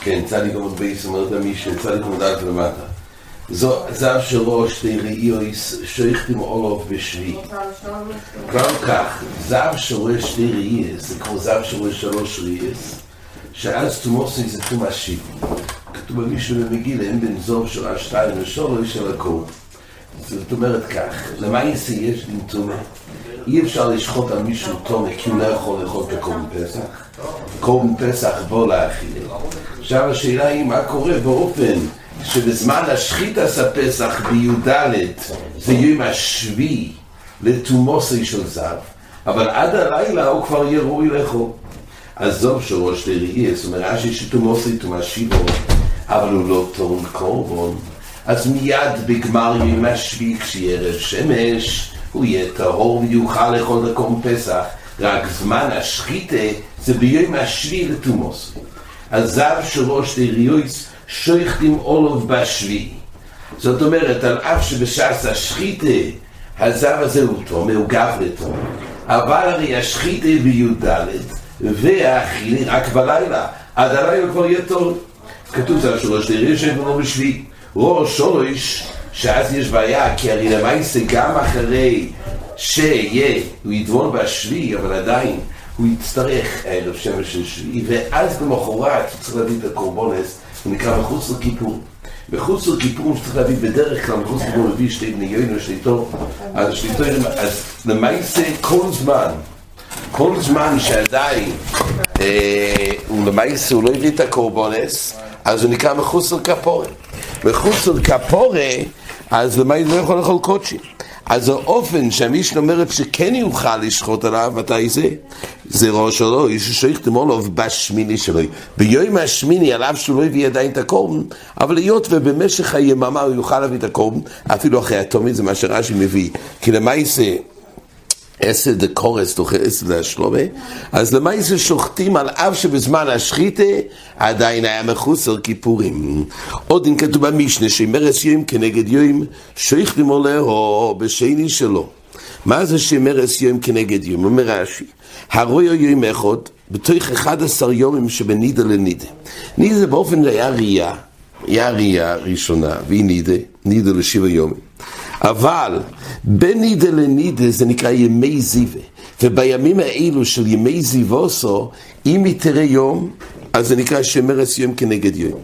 כן, צדיק עמוד בייס אומרת המשנה, צדיק עמוד א' למטה. זב שלו שתי ראיוס שויכתים אולוב בשבי. כבר כך, זב שלו שתי ראיוס, זה כמו זב שלו שלוש ראיוס, שאז תומוסי זה תום השיב. כתוב במישהו במגילה, אין בין זוב של השתיים ושלוש של הכל. זאת אומרת כך, למה יש דין תומה? אי אפשר לשחוט על מישהו תומה כי הוא לא יכול לאכול את הקורבן פסח. קורבן פסח בוא להאכיל. עכשיו השאלה היא מה קורה באופן שבזמן השחיטס הפסח בי"ד זה יום השביעי לתומוסי של זב, אבל עד הלילה הוא כבר יהיה ראוי לאכול. עזוב שראש לראי, זאת אומרת, רש"י שתומוסי תומשיבו, אבל הוא לא טעון קורבן. אז מיד בגמר יום השביעי כשירד שמש, הוא יהיה טהור ויוכל לאכול לקום פסח, רק זמן השחיתה זה ביום השביעי לתומוסי. אז זב שראש לראיוס שויכתים אולוב בשביעי. זאת אומרת, על אף שבשעת השחיתה הזב הזה הוא תום, הוא גבלתו, אבל הרי השחיתה בי"ד והאכילי רק בלילה, עד הלילה כבר יהיה טוב. כתוב זה שלוש לראשון ולא בשביעי. ראש שורש, שאז יש בעיה, כי הרי למעשה גם אחרי שיהיה, הוא ידבון בשביעי, אבל עדיין הוא יצטרך ערב שמש של שביעי, ואז במחרת הוא צריך להביא את הקורבונס, הוא נקרא מחוץ לכיפור. מחוץ לכיפור שצריך להביא בדרך כלל, מחוץ לכיפור מביא שתי בני יוינו, שתי תור, אז שתי תור, אז למעשה כל זמן, כל זמן שעדיין הוא למעשה, הוא לא הביא את הקורבונס, אז הוא נקרא מחוץ לכפורה. מחוץ לכפורה, אז למעשה לא יכול לאכול קודשי. אז האופן שהמישנה אומרת שכן יוכל לשחוט עליו, מתי זה? זה ראש שלו, איש ששייכתם עולוב בשמיני שלו. ביום השמיני, על אף שהוא לא הביא עדיין את הקורבן, אבל היות ובמשך היממה הוא יוכל להביא את הקורבן, אפילו אחרי התומית, זה מה שרש"י מביא. כי למעשה... עשר דקורס תוך עשר דשלומה, אז למעשה שוחטים על אף שבזמן השחיתה עדיין היה מחוץ על כיפורים. עוד אם כתוב במשנה שמרס יום כנגד יום שוחטים עולהו בשני שלו. מה זה שמרס יום כנגד יום? אומר רש"י, הרוי יום אחד בתוך 11 יומים שבנידה לנידה. נידה באופן היה ראייה, היה ראייה ראשונה, והיא נידה, נידה לשבע יומים. אבל בין נידה לנידה זה נקרא ימי זיווה, ובימים האלו של ימי זיווסו, אם היא תראה יום, אז זה נקרא שמרס יום כנגד יום.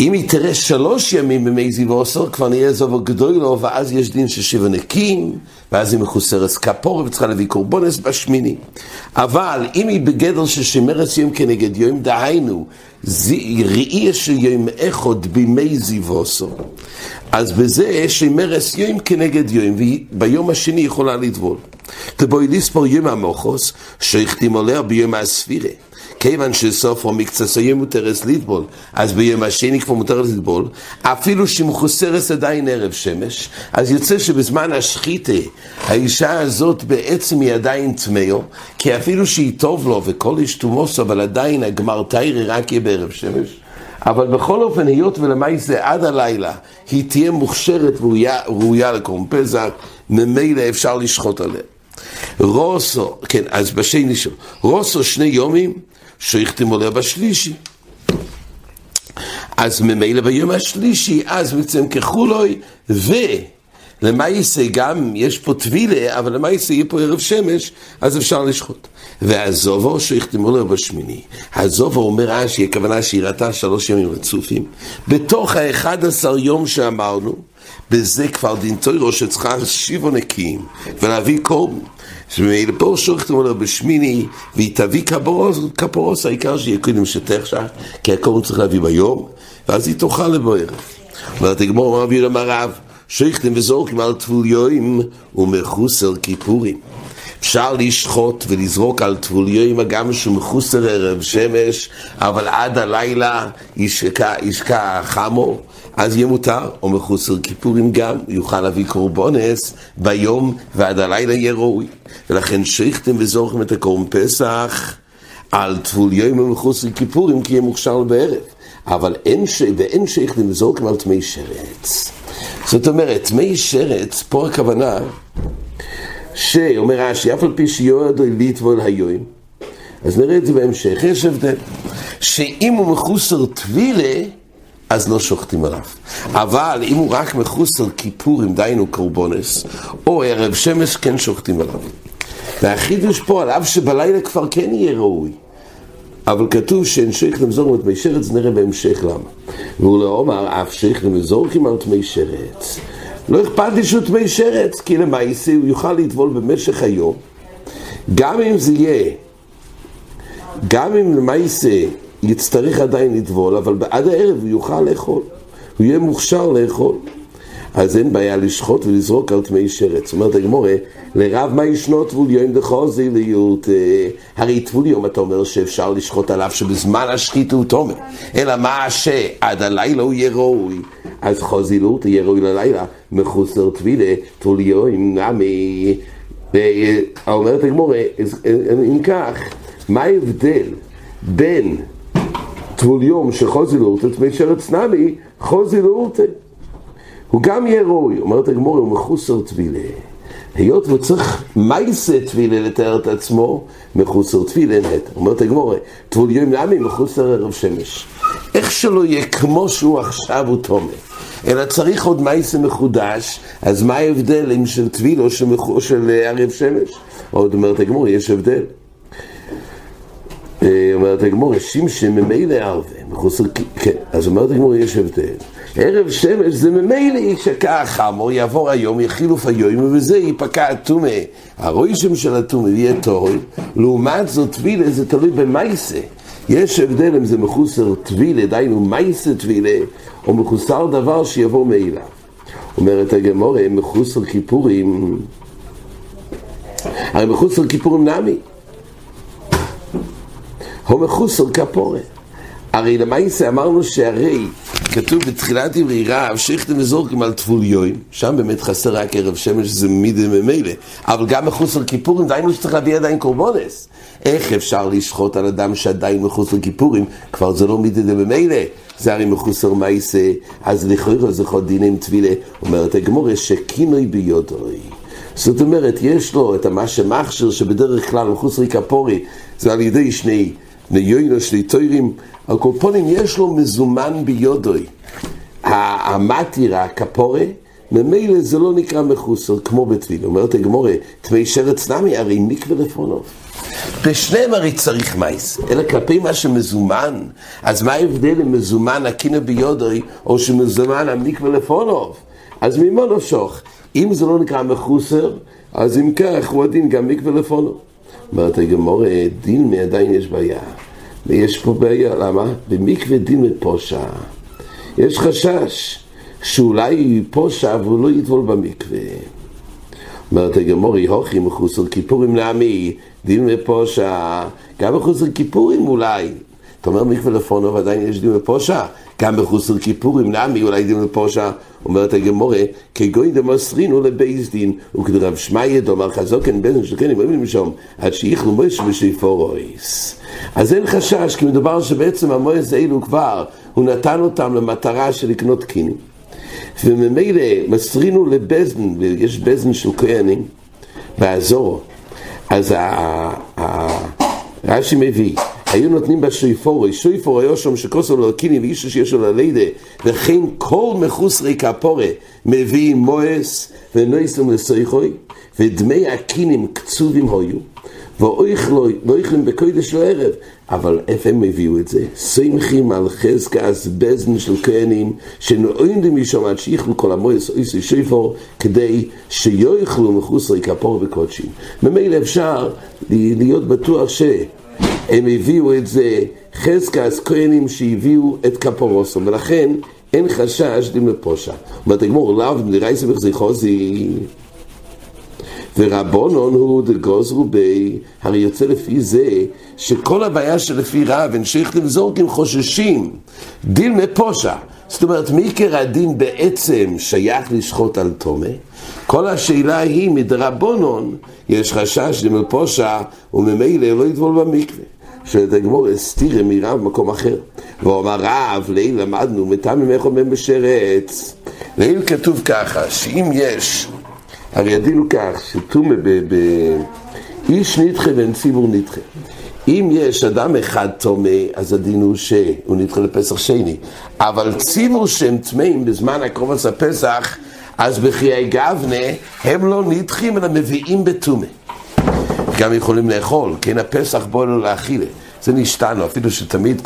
אם היא תראה שלוש ימים בימי זיווסו, כבר נהיה זובר גדול לו, ואז יש דין של שבע נקים, ואז היא מחוסרס כפור, וצריכה להביא קורבונס בשמיני. אבל אם היא בגדר של שמרס יום כנגד יום, דהיינו, ראי של יום אחד בימי זיווסו, אז בזה שמרס יום כנגד יום, וביום השני יכולה לטבול. תבואי לספור יום המוחוס, שהחתים עליה ביום הספירה. כיוון שסוף המקצס היום מותרס לטבול, אז ביום השני כבר מותר לטבול, אפילו שמחוסרס עדיין ערב שמש, אז יוצא שבזמן השחיתה, האישה הזאת בעצם היא עדיין טמאו, כי אפילו שהיא טוב לו וכל איש תומוס, אבל עדיין הגמר תיירי רק יהיה בערב שמש. אבל בכל אופן, היות ולמעשה עד הלילה היא תהיה מוכשרת וראויה לקרום פסח, ממילא אפשר לשחוט עליה. רוסו, כן, אז בשני שלו, רוסו שני יומים, שהחתימו עליה בשלישי. אז ממילא ביום השלישי, אז בעצם כחולוי, ולמעשה גם, יש פה טבילה, אבל למעשה יהיה פה ערב שמש, אז אפשר לשחוט. והזובו שהחתימו לו בשמיני. הזובו אומר רש"י, הכוונה שהיא ראתה שלוש ימים רצופים. בתוך האחד עשר יום שאמרנו, בזה כבר דין תוירו שצריכה שיבו נקיים ולהביא קורבן. שממילא פה שוחטים לו בשמיני והיא תביא כפורוס, כפורוס העיקר שיהיה קודם שתחשך, כי הקורבן צריך להביא ביום, ואז היא תאכל לבערב. אומרת הגמור, אמר ביום הרב, שוחטים וזורקים על טבוליואים ומחוסר כיפורים. אפשר לשחוט ולזרוק על טבוליואים גם שהוא מחוסר ערב שמש, אבל עד הלילה ישקע, ישקע חמו, אז יהיה מותר, או מחוסר כיפורים גם, יוכל להביא קורבונס ביום ועד הלילה יהיה ראוי. ולכן שייכתם וזורכים את הקורבן פסח על טבוליואים ומחוסר כיפורים, כי יהיה מוכשר בערב. אבל אין, ש... ואין שייכתם וזורקים על תמי שרץ. זאת אומרת, תמי שרץ, פה הכוונה שאומר רש"י, אף על פי שיועד ליטבול היום, אז נראה את זה בהמשך, יש הבדל. שאם הוא מחוסר טבילה, אז לא שוחטים עליו. אבל אם הוא רק מחוסר כיפורים, דיינו קורבונס, או ערב שמש, כן שוחטים עליו. והחידוש פה, על אף שבלילה כבר כן יהיה ראוי. אבל כתוב שאין שייך למזור את מי שרץ, נראה בהמשך למה. והוא לא אומר, אף שייך למזורקים על תמי שרץ. לא אכפת לי שהוא תמי שרץ, כי למעשה הוא יוכל לטבול במשך היום. גם אם זה יהיה, גם אם למעשה יצטרך עדיין לטבול, אבל עד הערב הוא יוכל לאכול. הוא יהיה מוכשר לאכול. אז אין בעיה לשחוט ולזרוק על תמי שרץ. אומרת הגמורה, לרב מה ישנו טבול יום דחוזי להיות, הרי טבול יום אתה אומר שאפשר לשחוט עליו שבזמן השחיתות הוא תומר, אלא מה שעד הלילה הוא יהיה ראוי, אז חוזי להיות יהיה ראוי ללילה, מחוסר טבילה, טבול יום נמי, אומרת הגמורה, אם כך, מה ההבדל בין טבול יום שחוזי להיות, תמי שרץ נמי, חוזי להיות הוא גם יהיה ראוי, אומרת הגמור, הוא מחוסר טבילה. היות וצריך מייסה טבילה לתאר את עצמו, מחוסר טבילה נט. אומרת הגמור, טבול יום נמי מחוסר ערב שמש. איך שלא יהיה כמו שהוא עכשיו הוא תומר. אלא צריך עוד מייסה מחודש, אז מה ההבדל אם של טביל או של, או של ערב שמש? עוד אומרת הגמור, יש הבדל. אומרת הגמור, שמשם ממילא ערבה, מחוסר, כן, אז אומרת הגמור, יש הבדל. ערב שמש זה ממילא שככה, או יעבור היום, יחילוף היום, ובזה ייפקע הטומא. הרוישם של הטומא יהיה טהוי, לעומת זאת טבילה זה תלוי במייסה. יש הבדל אם זה מחוסר טבילה, דהיינו מייסה טבילה, או מחוסר דבר שיבוא מאליו. אומרת הגמורה, מחוסר כיפורים, הרי מחוסר כיפורים נמי. הוא מחוסר כפורת. הרי למעשה אמרנו שהרי כתוב בתחילת דברי רב, שכתם וזורקים על טבול יוים, שם באמת חסר רק ערב שמש, זה מידי ממילא, אבל גם מחוץ לכיפורים, דיינו שצריך להביא עדיין קורבונס. איך אפשר לשחוט על אדם שעדיין מחוץ לכיפורים? כבר זה לא מידי ממילא, זה הרי מחוץ למעשה, אז לכאורה זה חוד דינים טבילה, אומרת הגמורה שקינוי ביודוי. זאת אומרת, יש לו את מה שמכשיר שבדרך כלל מחוץ לכפורי, זה על ידי שני ניוינו שני תוירים, על כל פונים יש לו מזומן ביודוי. המטירה, הכפורה, ממילא זה לא נקרא מחוסר, כמו בטביל. אומרת הגמורה, תמי שרץ נמי, הרי מקווה לפונוב. בשניהם הרי צריך מייס, אלא כלפי מה שמזומן. אז מה ההבדל אם מזומן הקינה ביודוי, או שמזומן המקווה לפונוב? אז ממה נפשוך? אם זה לא נקרא מחוסר, אז אם כך, הוא הדין גם מקווה לפונוב. אומרת הגמורה, דין מעדיין יש בעיה. ויש פה בעיה, למה? במקווה דין מפושע. יש חשש שאולי פושע והוא לא יטבול במקווה. אומרת הגמורי, הוכי מחוסר כיפורים לעמי, דין מפושע, גם מחוסר כיפורים אולי. אתה אומר מקווה לפונו ועדיין יש דין מפושע? גם בחוסר כיפורים נמי אולי דין מפושע, אומרת הגמורה, כגוי דמוסרינו לבייס דין, וכדרב שמעיה דומר חזוקן בן שכן אומרים שם, עד שיכלו מויש ושיפורויס. אז אין חשש, כי מדובר שבעצם המועז האלו כבר, הוא נתן אותם למטרה של לקנות קינים. וממילא מסרינו לבזן, ויש בזן של כהנים, באזור. אז רש"י מביא, היו נותנים בשויפורי, שויפור היה שם שכוסו לו קיני ואישו שיש לו ללידה, וכן כל מחוסרי כפורה מביא מואס ונויסם לסויכוי, ודמי הקינים קצובים היו. ואויכלם בקודש לערב. אבל איפה הם הביאו את זה? שמחים על חזקס בזן של כהנים, שנועדים משם עד שיכלו כל המויס אויסי שיפור, כדי שיוכלו מחוסרי כפור וקודשים. ממילא אפשר להיות בטוח שהם הביאו את זה חזקס כהנים שהביאו את כפורוסו, ולכן אין חשש דים לפושע. אומרת הגמור, לאו נראה סמך זיכוזי ורבונון הוא דגוזרו בי, הרי יוצא לפי זה שכל הבעיה שלפי רב, אנשי זורקים חוששים, דין מפושע. זאת אומרת, מי כרדין בעצם שייך לשחוט על תומה? כל השאלה היא, מדרבונון, יש חשש דין מפושע, וממילא לא יטבול במקווה. שאת הגמור מרב במקום אחר. והוא אמר רב, לעיל למדנו, מטעם ממך אומר בשרץ. לעיל כתוב ככה, שאם יש הרי הדין הוא כך, שטומא ב... איש נדחה ואין ציבור נדחה. אם יש אדם אחד טומא, אז הדין הוא שהוא נדחה לפסח שני. אבל ציוו שהם טמאים בזמן הקרובץ הפסח, אז בחיי גבנה הם לא נדחים אלא מביאים בטומא. גם יכולים לאכול, כן הפסח בוא לא להאכילה. זה נשתנו, אפילו שתמיד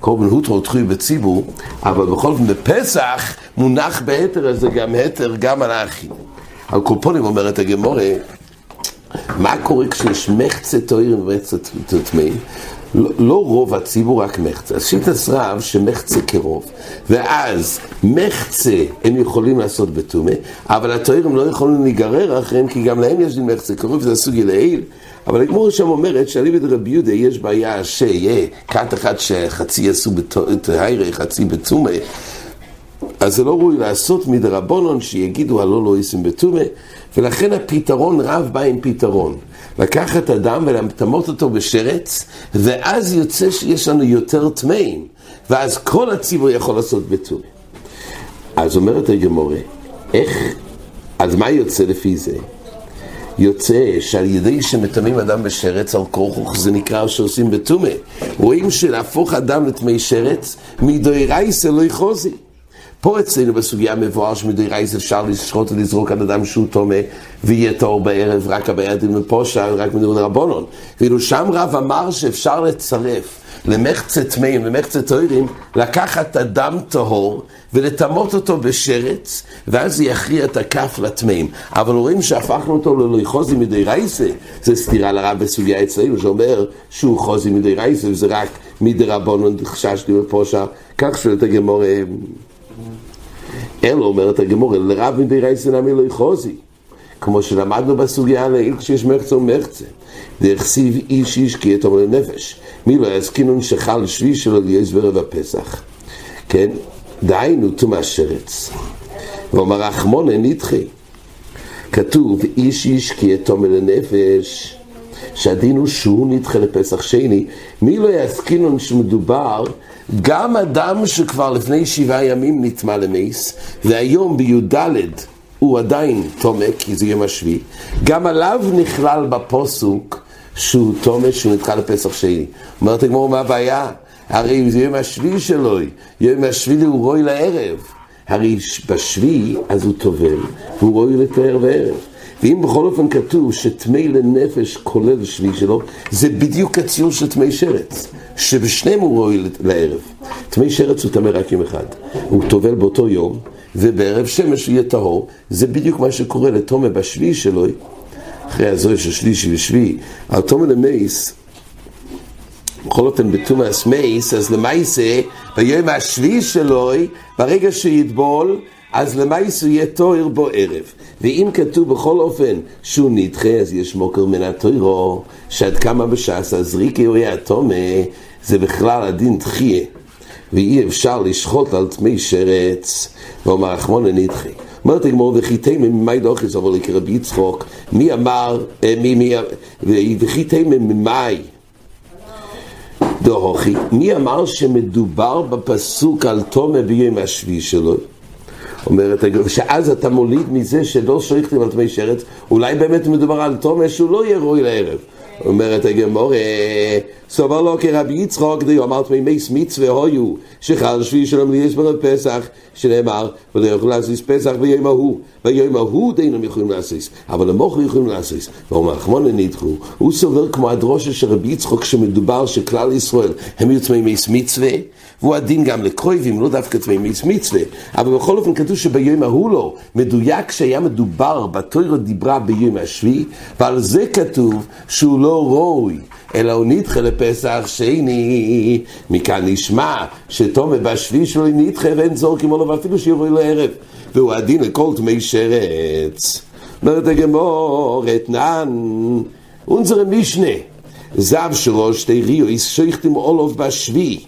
קורבן הוטרו תחוי בציבור, אבל בכל אופן בפסח מונח בהתר הזה גם התר גם על האכילה. על קופונים אומרת הגמורה, מה קורה כשיש מחצה תויר ומחצה טמאים? לא, לא רוב הציבור, רק מחצה. אז שיטס רב שמחצה כרוב, ואז מחצה הם יכולים לעשות בטומא, אבל התוירים לא יכולים להיגרר אחריהם, כי גם להם יש לי מחצה כרוב, זה הסוגי לעיל. אבל הגמור שם אומרת שאליבד רבי יהודה יש בעיה שיהיה כת אחת שחצי יעשו בטהיירה, חצי בטומא. אז זה לא ראוי לעשות מדרבנון שיגידו הלא לא ישים בטומא, ולכן הפתרון רב בא עם פתרון. לקחת אדם ולטמות אותו בשרץ, ואז יוצא שיש לנו יותר טמאים, ואז כל הציבור יכול לעשות בטומא. אז אומרת הגמורה, איך, אז מה יוצא לפי זה? יוצא שעל ידי שמטמאים אדם בשרץ על כורחוך זה נקרא שעושים בטומא. רואים שלהפוך אדם לטמאי שרץ, מדוירייסא לא יחוזי. פה אצלנו בסוגיה מבואר שמדוירייס אפשר לשחוט ולזרוק על אדם שהוא טומא ויהיה טהור בערב, רק הבעיה דין מפושע, רק מדין רבונון. ואילו שם רב אמר שאפשר לצרף למחצה טמאים, למחצה טהורים, לקחת אדם טהור ולטמות אותו בשרץ, ואז זה יכריע את הכף לטמאים. אבל רואים שהפכנו אותו ללוי חוזי מדי רייסה, זה סתירה לרב בסוגיה אצלנו, שאומר שהוא חוזי מדי רייסה, וזה רק מדי רבונון חששתי בפושע, כך שואלת הגמור, אלו אומרת הגמור, לרב מדי רייסה נמי לא חוזי. כמו שלמדנו בסוגיה לעיל כשיש מחצה ומחצה. דרסיב איש איש כי יתום לנפש. מי לא יזכינון שחל שבי שלו ליש ברב הפסח. כן? דהיינו תומא שרץ. ואומר רחמונה נדחי. כתוב איש איש כי יתום לנפש. שהדין הוא שהוא נדחה לפסח שני. מי לא יזכינון שמדובר גם אדם שכבר לפני שבעה ימים נטמע למייס, והיום בי"ד הוא עדיין תומא, כי זה יום השביעי, גם עליו נכלל בפוסוק שהוא תומא, שהוא נדחה לפסח שני. אומרת הגמור, מה הבעיה? הרי זה יום השביעי שלו, יום השביעי הוא רוי לערב. הרי בשביעי אז הוא טובל, והוא רוי לתאר בערב. ואם בכל אופן כתוב שטמא לנפש כולל שביעי שלו, זה בדיוק הציור של טמא שרץ, שבשניהם הוא רוי לערב. טמא שרץ הוא טמא רק יום אחד. הוא טובל באותו יום, ובערב שמש יהיה טהור, זה בדיוק מה שקורה לתומה בשביעי שלו, אחרי הזוהר של שלישי ושביעי, על תומה למייס, בכל אופן בתומאס מייס, אז למייסה, ביום השביעי שלו, ברגע שיטבול, אז הוא יהיה תוהר בו ערב. ואם כתוב בכל אופן שהוא נדחה, אז יש מוקר מן התוירו, שעד כמה בש"ס, אז ריקי הוא יהיה התומה, זה בכלל הדין תחיה. ואי אפשר לשחוט על תמי שרץ, ואומר אחמונה נדחי. אומרת הגמור, תימן ממאי דוחס, אבל כרבי יצחוק, מי אמר, אה, מי, מי, וכי תימן ממאי דוחי, מי אמר שמדובר בפסוק על תומה ביום השביעי שלו? אומרת שאז אתה מוליד מזה שלא שייכתם על תמי שרץ, אולי באמת מדובר על תומה שהוא לא יהיה רוי לערב. אומרת הגמור, סובר לו כרבי יצחוק, די אמרת מימי מצווה הויו, שחל שביעי שלום ליש ברב פסח, שנאמר, ולא יוכלו לעשות פסח ביום ההוא, ביום ההוא דינם יכולים לעשות, אבל למוכר יכולים לעשות. ואומר, חמונה נדחו, הוא סובר כמו הדרושה של רבי יצחוק, שמדובר שכלל ישראל הם יהיו תמימי מצווה, והוא הדין גם לקרויבים, לא דווקא תמימי מצווה, אבל בכל אופן כתוב שביום ההוא לא, מדויק שהיה מדובר בתוירו דיברה ביום השביעי, ועל זה כתוב שהוא לא ראוי. אלא הוא נדחה לפסח שני, מכאן נשמע שתומה בשביעי שלו נדחה ואין זורקים עליו ואפילו שיבוא לערב, והוא הדין לכל תמי שרץ. אומרת הגמור, אתנן, אונזר משנה, זב שלו שתי ריאויס, שייכתם אולוב בשביעי.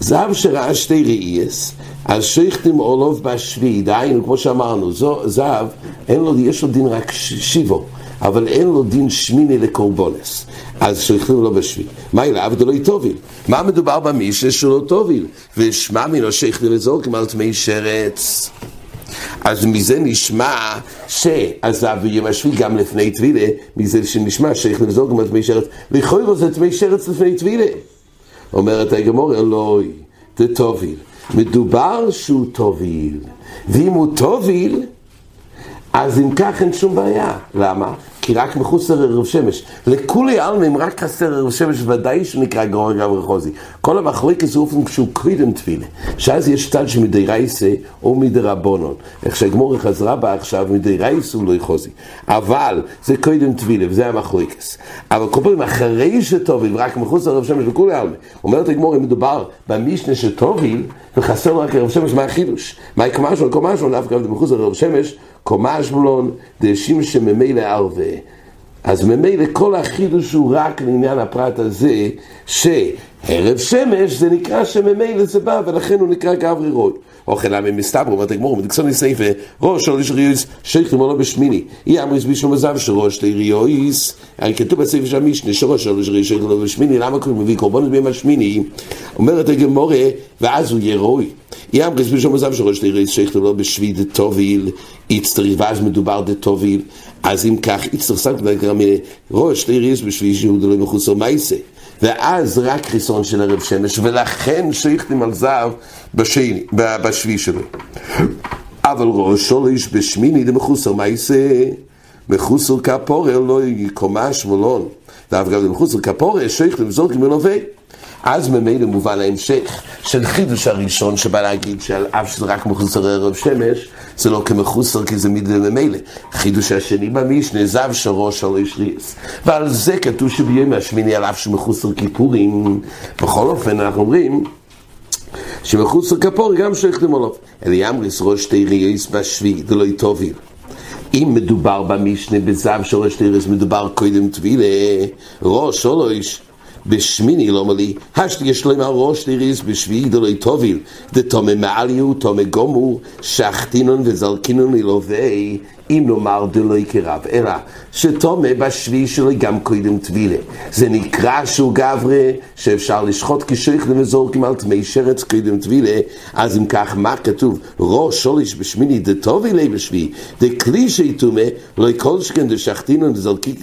זב שראה שתי ראייס, אז שייכתם אולוב בשביעי, דהיינו, כמו שאמרנו, זב, אין לו, יש לו דין רק שיבו. אבל אין לו דין שמיני לקורבונס. אז שייכים לו בשביל. מה אלה? אבל לא יטוביל. מה מדובר במישנה שהוא לא טוביל? ושמע מינו שייכים לזורקים על תמי שרץ. אז מזה נשמע שעזב ויום השביעי גם לפני טבילה, מזה שנשמע שייך לבזור גם תמי שרץ, לכאורה זה תמי שרץ לפני טבילה. אומרת הגמור, אלוהי, זה תוביל. מדובר שהוא תוביל, ואם הוא תוביל, אז אם כך אין שום בעיה. למה? כי רק מחוץ לערב שמש. לכולי עלמא, אם רק חסר ערב שמש, ודאי שנקרא גרור גב רחוזי. כל המחלוקת זה אופן שהוא קודם תפילה. שאז יש צד שמדי רייסה או מדי רבונון. איך שהגמור חזרה בה עכשיו, מדי רייסה הוא לא יחוזי. אבל זה קודם תפילה, וזה המחלוקת. אבל כל פעם אחרי שטוביל, רק מחוץ לערב שמש לכולי עלמא. אומרת הגמור, אם מדובר במשנה שטוביל, וחסר רק ערב שמש, מה החידוש? מה יקמה שלו? קומה שלו, דווקא מחוץ לערב שמש, קומה שלו, דשים שממילא ערבה. אז ממילא כל החידוש הוא רק לעניין הפרט הזה, שערב שמש זה נקרא שממילא זה בא, ולכן הוא נקרא גברי רוי. אוכל עמי מסתבר, אומרת הגמור, מדקסון סעיפה, ראש של איש ריויס, שייך למולו בשמיני. אי אמריס בישו מזב שראש לריויס, הרי כתוב בסעיף של המשנה, שראש של איש ריויס, שייך למולו בשמיני, למה קוראים מביא קורבנות ביום השמיני? אומרת הגמור, ואז הוא יהיה רוי. אי אמריס בישו מזב שראש לריויס, שייך למולו בשבי דתוביל, איצטריך, ואז מדובר דתוביל, אז אם כך, איצטריך סנקט, ראש לריוס בשבי שהוא דלוי מחוסר מייסה. ואז רק חיסון של ערב שמש, ולכן שייכתם על זהב בשני, בשביעי שלו. אבל ראשו איש בשמיני דמחוסר מייסה, מחוסר כפורר לא יקומש ולון. ואף גם מחוסר כפורר שייכתם זורקים מלווה. אז ממילא מובן ההמשך של חידוש הראשון שבא להגיד שעל אף שזה רק מחוסר ערב שמש, זה לא כמחוסר כי זה מידי ממילא. חידוש השני במשנה, זב שרו של איש ריס. ועל זה כתוב שביום השמיני על אף שמחוסר כיפורים. בכל אופן אנחנו אומרים שמחוסר כפור גם למולוב. אלי אמריס ראש שתי ריס בשביעי, זה לא יטוביל. אם מדובר במשנה בזב שורש תירס, מדובר קודם טבילה, ראש או לא איש. בשמיני לא מלי, השתי יש להם הראש תיריס בשביעי דלוי תוביל, דתומה מעליו, תומה גומו, שחטינון וזלקינון אלובי, אם נאמר דלוי כרב, אלא שתומה בשביעי שלו גם קודם טבילה. זה נקרא שהוא גברה, שאפשר לשחוט כשייך למזורקים על תמי שרץ קודם טבילה, אז אם כך, מה כתוב? ראש שוליש בשמיני דתובילי בשביעי, דקלי שיתומה, לא כל שכן דשחטינון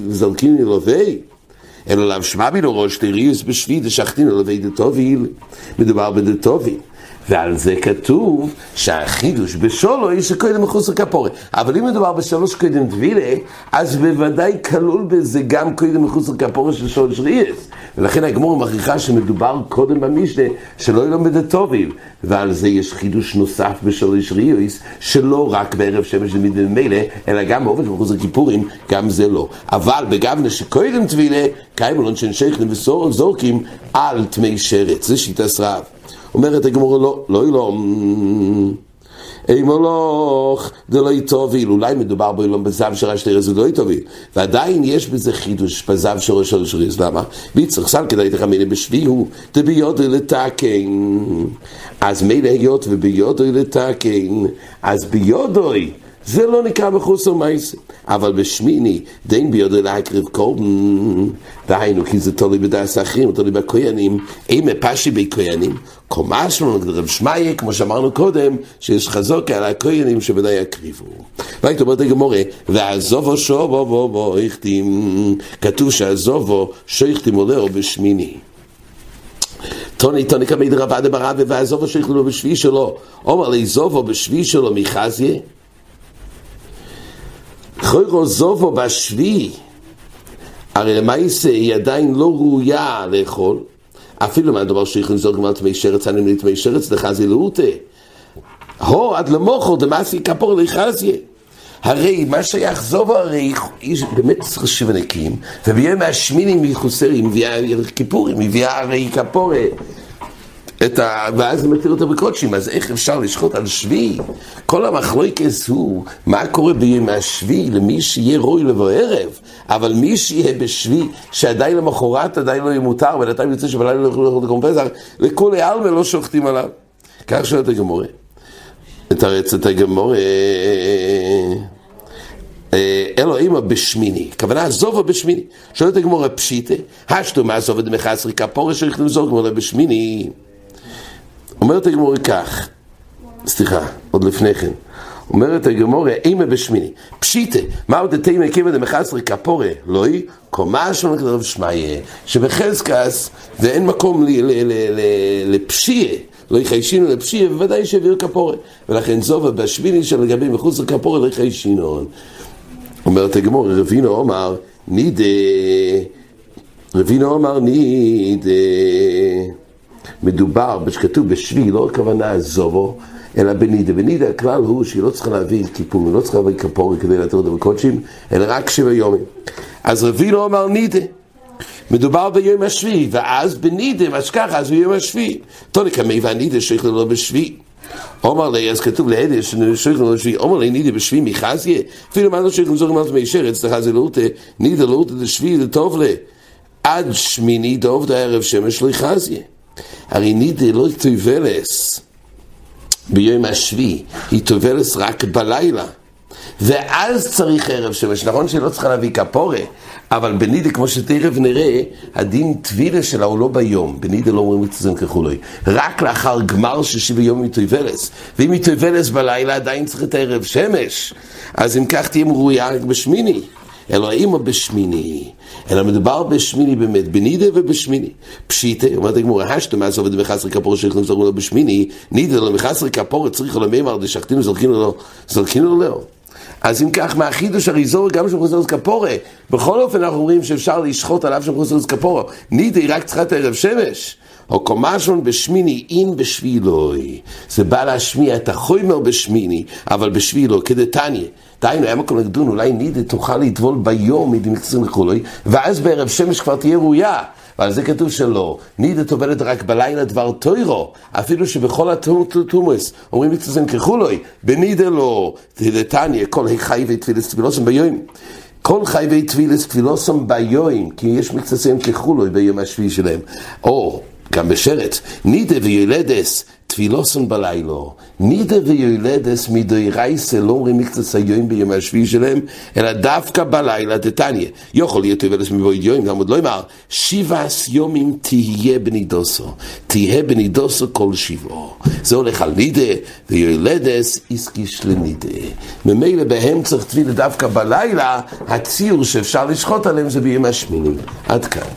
וזלקינון אלובי. אלא לאו שמע בינו ראש תריוס בשביעי דשחטינו לבי דתוביל, מדובר בדתוביל. ועל זה כתוב שהחידוש בשולו היא שקודם מחוץ לכפורת. אבל אם מדובר בשלוש קודם טבילה, אז בוודאי כלול בזה גם קודם מחוץ לכפורת של שולש ריאס. ולכן הגמור מכריחה שמדובר קודם במשנה שלא ילום בדתוביל. ועל זה יש חידוש נוסף בשלוש ריאס, שלא רק בערב שמש למידי מילא, אלא גם באופן מחוץ לכיפורים, גם זה לא. אבל בגבנה שקודם טבילה, קיימו לונשן שייכלים וזורקים על תמי שרץ. זה שיטה רב. אומרת הגמורה לא, לא אילום. אי מולוך, זה לא יטוביל, אולי מדובר באילום בזב של ראש תרס, לא יטוביל. ועדיין יש בזה חידוש בזב של ראש תרס, למה? ויצטרך סל כדאי תחמיני בשבי הוא, דביודו לתקן. אז מילא היות וביודו לתקן, אז ביודוי. זה לא נקרא בחוסר מייסה. אבל בשמיני, דין ביודו להקריב קורבן, דהיינו, כי זה תולי בדעס האחרים, תולי בכהנים, אם מפשי בכהנים, קומה שלנו, רב שמעיה, כמו שאמרנו קודם, שיש חזוקה על הכהנים שבוודאי יקריבו. והיית אומרת הגמורה, ועזובו שובו בו בו הכתים, כתוב שעזובו שייכתים עולהו בשמיני. טוני טוני כמי דרבה דברבה ועזובו שייכתים לו בשביעי שלו, אומר לי זובו בשביעי שלו מחזיה, חוירו זובו בשביעי, הרי למעשה היא עדיין לא ראויה לאכול, אפילו מה הדבר שיכול לזור על תמי שרץ, אני מלי תמי שרץ לחזי לאותה. הו, עד למוכר דמאסי כפור לחזיה. הרי מה שייך זובו הרי איש באמת צריך שבנקים, וביום השמיני מחוסרים, מביאה כיפורים, מביאה הרי כפורת. את ה... ואז הם מתיר אותו בקודשים, אז איך אפשר לשחוט על שביעי? כל המחלוקס הוא מה קורה ביום השביעי למי שיהיה רוי לבוא ערב, אבל מי שיהיה בשביעי, שעדיין למחרת עדיין לא יהיה מותר, בינתיים יוצא שבלילה לא יכולו לאכול לקום פסח, לכולי עלמא לא שוחטים עליו. כך שואלת הגמורה. את הרצת הגמורה... אלוהימה בשמיני, הכוונה עזובו בשמיני. שואלת הגמורה פשיטה, השתו מה עזובו דמחסרי כפורש שריך למזור כמו בשמיני. אומרת הגמורה כך, סליחה, עוד לפני כן, אומרת הגמורה, אימה בשמיני, פשיטה, מהו דתימה קימה דמחסרי כפורה, לואי, קומה שלנו כדרב שמעיה, שבחזקס ואין מקום לפשיעה, לא יחיישינו לפשיעה, בוודאי שהעביר כפורה. ולכן זובה בשמיני שלגבי מחוץ לכפורה לא יחיישינון. אומרת הגמורה, רבינו אמר, נידה, רבינו אמר נידה, מדובר, שכתוב בשביל, לא הכוונה זובו, אלא בנידה. בנידה הכלל הוא שהיא לא צריכה להביא כיפור, היא לא צריכה להביא כפורי כדי להתיר אותה בקודשים, אלא רק שבע יומים. אז רבינו אמר נידה. מדובר ביום השביעי, ואז בנידה, מה שככה, אז ביום השביעי. תוניק המי והנידה שייך לו בשביעי. אומר לי, אז כתוב להדש, שייך לו בשביעי, אומר לי נידה בשביעי מחזיה, אפילו מה לא שייך לזורים על תמי שרץ, זה לאותה, נידה לאותה דשביעי לטוב לה. עד שמיני דוב דערב שמש לא חזיה. הרי נידה לא תובלס. ביום השביעי, היא טובלת רק בלילה. ואז צריך ערב שמש, נכון שהיא לא צריכה להביא כפורה, אבל בנידה, כמו שתכף נראה, הדין טבילה שלה הוא לא ביום, בנידה לא אומרים את זה ככולי, רק לאחר גמר של שבעה יום היא טובלת, ואם היא טובלת בלילה עדיין צריך את הערב שמש, אז אם כך תהיה מרויה רק בשמיני. אימא בשמיני, אלא מדובר בשמיני באמת, בנידה ובשמיני. פשיטה, אומרת הגמורה, השתא מה זה עובד בחסר כפור שיכולים לזרקו לו בשמיני, נידה לו מחסר כפור צריך לו מימר דשחטינו זרקינו לו, זרקינו לו. אז אם כך, מהחידוש הריזור גם של חוזר כפורה. בכל אופן אנחנו אומרים שאפשר לשחוט עליו של חוזר כפורה. נידה היא רק צריכה את הערב שמש. או קומשון בשמיני אין בשבילוי. זה בא להשמיע את החומר בשמיני, אבל בשבילו, כדתניא. דהיינו, היה מקום לדון, אולי נידה תוכל לטבול ביום מדמקצים וכולי, ואז בערב שמש כבר תהיה ראויה. ועל זה כתוב שלא. נידה טובלת רק בלילה דבר טוירו, אפילו שבכל התומוס אומרים מקצועם ככולוי, בנידה לא, תדתניא, כל חי ותפילס תפילוסם ביום. כל חייבי תפילס תפילוסם ביום, כי יש מקצועם ככולוי ביום השביעי שלהם. או, גם בשרץ, נידה וילדס תפילוסון בלילו, נידה ויולדס מדוי רייסה לא אומרים מקצת היום ביום השביעי שלהם, אלא דווקא בלילה דתניא. יכול להיות תבלס מבויד יום, גם עוד לא אמר, שבעס יומים תהיה בנידוסו, תהיה בנידוסו כל שבעו. זה הולך על נידה ויולדס איסקיש לנידה. ממילא בהם צריך תפילה דווקא בלילה, הציור שאפשר לשחוט עליהם זה ביום השמיני. עד כאן.